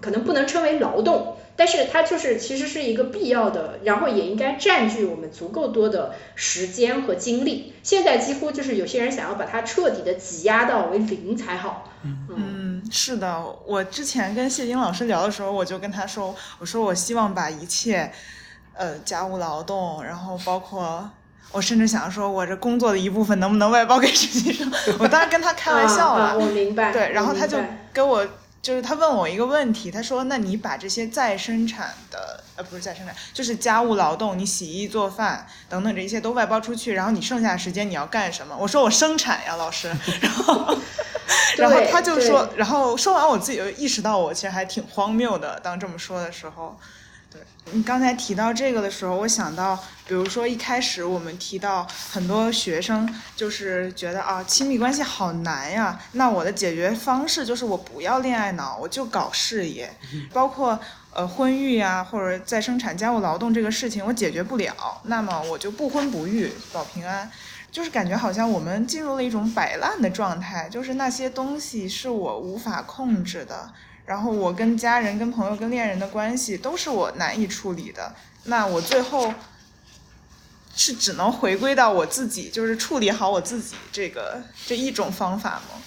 可能不能称为劳动，但是它就是其实是一个必要的，然后也应该占据我们足够多的时间和精力。现在几乎就是有些人想要把它彻底的挤压到为零才好。嗯，是的，我之前跟谢金老师聊的时候，我就跟他说，我说我希望把一切，呃，家务劳动，然后包括我甚至想说，我这工作的一部分能不能外包给实习生？我当时跟他开玩笑了，我明白。对，然后他就跟我。就是他问我一个问题，他说：“那你把这些再生产的，呃，不是再生产，就是家务劳动，你洗衣做饭等等这一切都外包出去，然后你剩下的时间你要干什么？”我说：“我生产呀，老师。”然后，然后他就说，然后说完我自己就意识到我其实还挺荒谬的。当这么说的时候。你刚才提到这个的时候，我想到，比如说一开始我们提到很多学生就是觉得啊，亲密关系好难呀。那我的解决方式就是我不要恋爱脑，我就搞事业。包括呃婚育呀，或者再生产、家务劳动这个事情我解决不了，那么我就不婚不育，保平安。就是感觉好像我们进入了一种摆烂的状态，就是那些东西是我无法控制的。然后我跟家人、跟朋友、跟恋人的关系都是我难以处理的，那我最后是只能回归到我自己，就是处理好我自己这个这一种方法吗？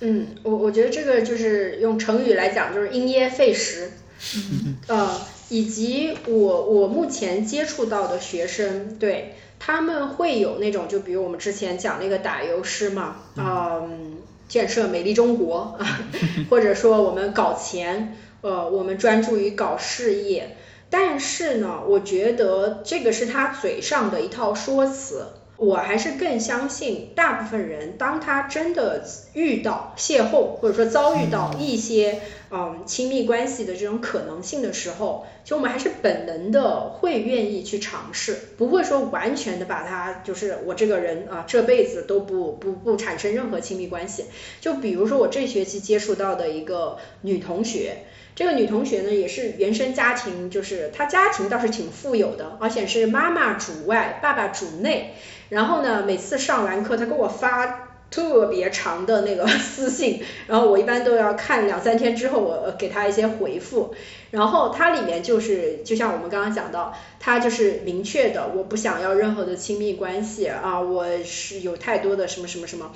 嗯，我我觉得这个就是用成语来讲，就是因噎废食。呃，以及我我目前接触到的学生，对他们会有那种，就比如我们之前讲那个打油诗嘛，嗯。建设美丽中国啊，或者说我们搞钱，呃，我们专注于搞事业。但是呢，我觉得这个是他嘴上的一套说辞。我还是更相信，大部分人当他真的遇到邂逅，或者说遭遇到一些嗯亲密关系的这种可能性的时候，其实我们还是本能的会愿意去尝试，不会说完全的把他就是我这个人啊这辈子都不不不产生任何亲密关系。就比如说我这学期接触到的一个女同学。这个女同学呢，也是原生家庭，就是她家庭倒是挺富有的，而且是妈妈主外，爸爸主内。然后呢，每次上完课，他给我发特别长的那个 私信，然后我一般都要看两三天之后，我给他一些回复。然后它里面就是，就像我们刚刚讲到，它就是明确的，我不想要任何的亲密关系啊，我是有太多的什么什么什么。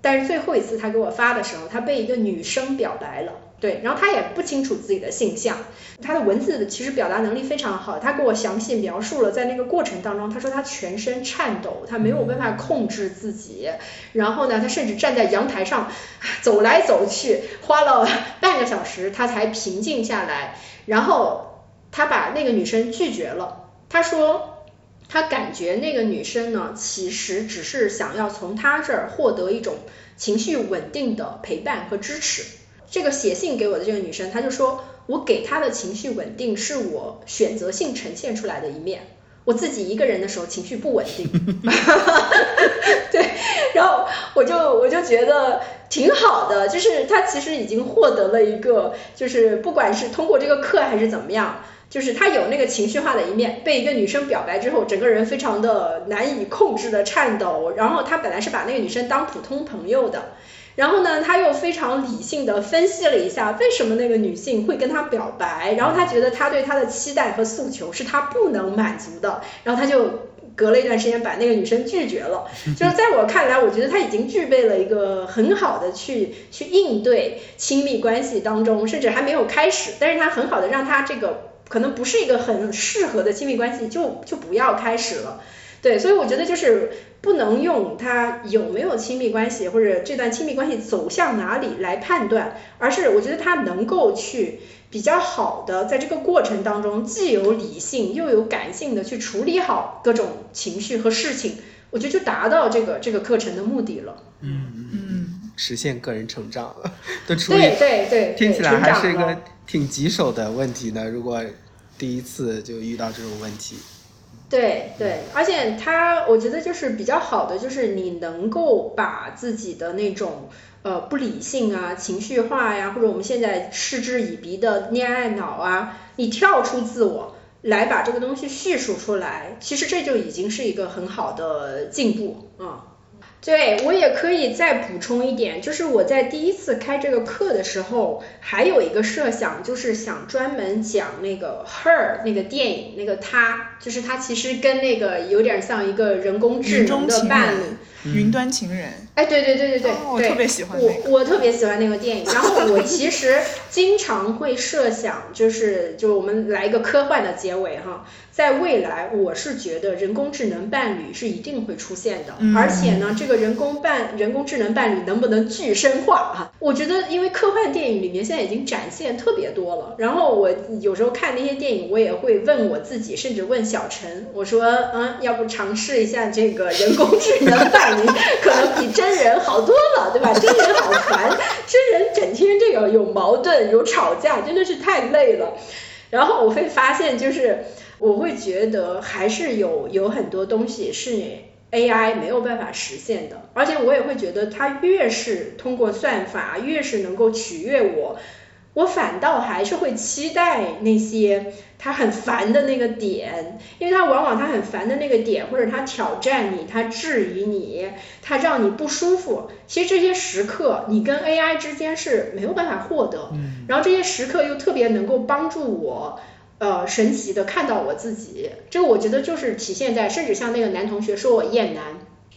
但是最后一次他给我发的时候，他被一个女生表白了。对，然后他也不清楚自己的性向，他的文字其实表达能力非常好，他给我详细描述了在那个过程当中，他说他全身颤抖，他没有办法控制自己，然后呢，他甚至站在阳台上走来走去，花了半个小时他才平静下来，然后他把那个女生拒绝了，他说他感觉那个女生呢，其实只是想要从他这儿获得一种情绪稳定的陪伴和支持。这个写信给我的这个女生，她就说，我给她的情绪稳定是我选择性呈现出来的一面，我自己一个人的时候情绪不稳定，对，然后我就我就觉得挺好的，就是她其实已经获得了一个，就是不管是通过这个课还是怎么样，就是他有那个情绪化的一面，被一个女生表白之后，整个人非常的难以控制的颤抖，然后他本来是把那个女生当普通朋友的。然后呢，他又非常理性的分析了一下为什么那个女性会跟他表白，然后他觉得他对她的期待和诉求是他不能满足的，然后他就隔了一段时间把那个女生拒绝了。就是在我看来，我觉得他已经具备了一个很好的去去应对亲密关系当中，甚至还没有开始，但是他很好的让他这个可能不是一个很适合的亲密关系就就不要开始了。对，所以我觉得就是不能用他有没有亲密关系或者这段亲密关系走向哪里来判断，而是我觉得他能够去比较好的在这个过程当中，既有理性又有感性的去处理好各种情绪和事情，我觉得就达到这个这个课程的目的了。嗯嗯，实现个人成长了，对对对，听起来还是一个挺棘手的问题呢。如果第一次就遇到这种问题。对对，而且他我觉得就是比较好的，就是你能够把自己的那种呃不理性啊、情绪化呀，或者我们现在嗤之以鼻的恋爱脑啊，你跳出自我来把这个东西叙述出来，其实这就已经是一个很好的进步啊。对我也可以再补充一点，就是我在第一次开这个课的时候，还有一个设想，就是想专门讲那个 Her 那个电影，那个他，就是他其实跟那个有点像一个人工智能的伴侣。云端情人，哎，对对对对对，我特别喜欢我我特别喜欢那个电影。然后我其实经常会设想，就是就我们来一个科幻的结尾哈，在未来，我是觉得人工智能伴侣是一定会出现的，而且呢，这个人工伴人工智能伴侣能不能具身化哈？我觉得因为科幻电影里面现在已经展现特别多了，然后我有时候看那些电影，我也会问我自己，甚至问小陈，我说，嗯，要不尝试一下这个人工智能伴可能比真人好多了，对吧？真人好烦，真人整天这个有矛盾有吵架，真的是太累了。然后我会发现，就是我会觉得还是有有很多东西是 AI 没有办法实现的，而且我也会觉得它越是通过算法，越是能够取悦我。我反倒还是会期待那些他很烦的那个点，因为他往往他很烦的那个点，或者他挑战你，他质疑你，他让你不舒服。其实这些时刻你跟 AI 之间是没有办法获得，然后这些时刻又特别能够帮助我，呃，神奇的看到我自己。这个我觉得就是体现在，甚至像那个男同学说我厌男。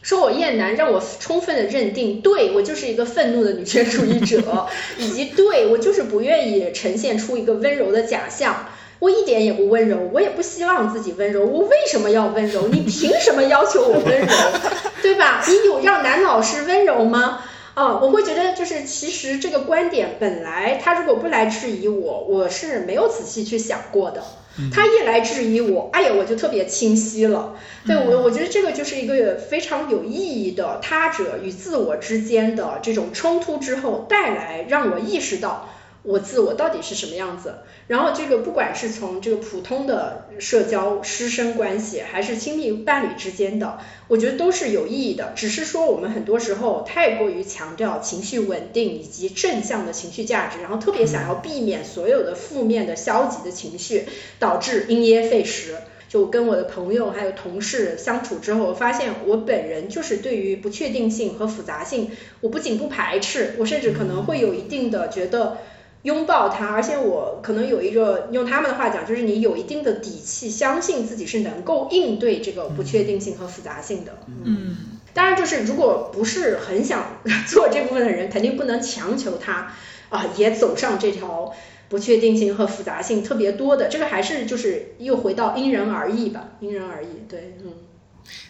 说我厌男，让我充分的认定，对我就是一个愤怒的女权主义者，以及对我就是不愿意呈现出一个温柔的假象，我一点也不温柔，我也不希望自己温柔，我为什么要温柔？你凭什么要求我温柔？对吧？你有让男老师温柔吗？啊，我会觉得就是其实这个观点本来他如果不来质疑我，我是没有仔细去想过的。他一来质疑我，哎呀，我就特别清晰了。对我，我觉得这个就是一个非常有意义的他者与自我之间的这种冲突之后带来，让我意识到。我自我到底是什么样子？然后这个不管是从这个普通的社交师生关系，还是亲密伴侣之间的，我觉得都是有意义的。只是说我们很多时候太过于强调情绪稳定以及正向的情绪价值，然后特别想要避免所有的负面的消极的情绪，导致因噎废食。就跟我的朋友还有同事相处之后，我发现我本人就是对于不确定性和复杂性，我不仅不排斥，我甚至可能会有一定的觉得。拥抱它，而且我可能有一个用他们的话讲，就是你有一定的底气，相信自己是能够应对这个不确定性和复杂性的。嗯，当然，就是如果不是很想做这部分的人，肯定不能强求他啊，也走上这条不确定性和复杂性特别多的。这个还是就是又回到因人而异吧，因人而异。对，嗯。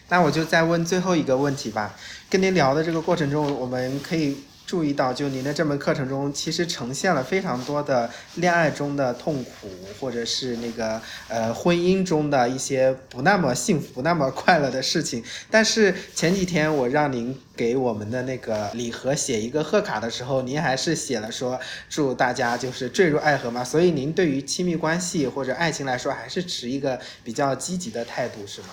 那我就再问最后一个问题吧。跟您聊的这个过程中，我们可以。注意到，就您的这门课程中，其实呈现了非常多的恋爱中的痛苦，或者是那个呃婚姻中的一些不那么幸福、不那么快乐的事情。但是前几天我让您给我们的那个礼盒写一个贺卡的时候，您还是写了说祝大家就是坠入爱河嘛。所以您对于亲密关系或者爱情来说，还是持一个比较积极的态度，是吗？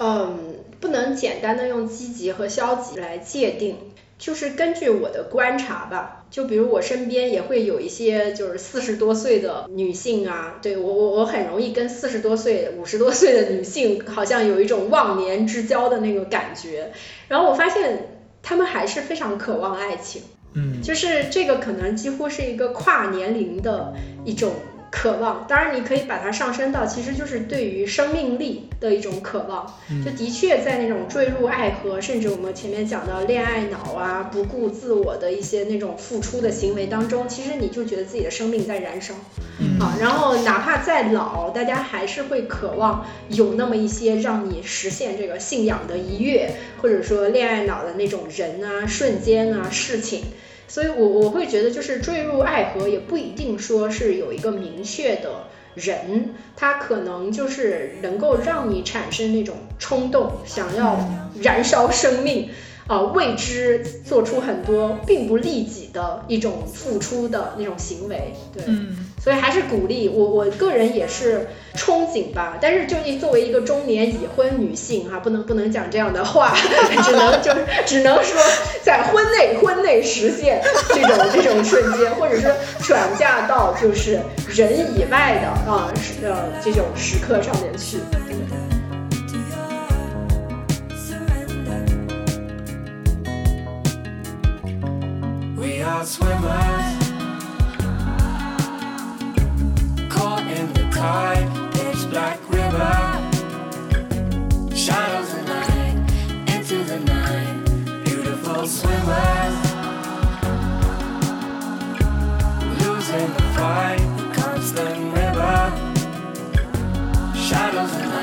嗯，不能简单的用积极和消极来界定。就是根据我的观察吧，就比如我身边也会有一些就是四十多岁的女性啊，对我我我很容易跟四十多岁、五十多岁的女性好像有一种忘年之交的那个感觉，然后我发现她们还是非常渴望爱情，嗯，就是这个可能几乎是一个跨年龄的一种。渴望，当然你可以把它上升到，其实就是对于生命力的一种渴望。就的确在那种坠入爱河，甚至我们前面讲到恋爱脑啊，不顾自我的一些那种付出的行为当中，其实你就觉得自己的生命在燃烧。啊，然后哪怕再老，大家还是会渴望有那么一些让你实现这个信仰的一跃，或者说恋爱脑的那种人啊、瞬间啊、事情。所以，我我会觉得，就是坠入爱河也不一定说是有一个明确的人，他可能就是能够让你产生那种冲动，想要燃烧生命。啊，为之做出很多并不利己的一种付出的那种行为，对，所以还是鼓励我，我个人也是憧憬吧。但是就你作为一个中年已婚女性哈，不能不能讲这样的话，只能就只能说在婚内婚内实现这种这种瞬间，或者说转嫁到就是人以外的啊呃这种时刻上面去。out swimmers pitch black river. Shadows and light into the night, beautiful swimmers. Losing the fight, constant river. Shadows of night.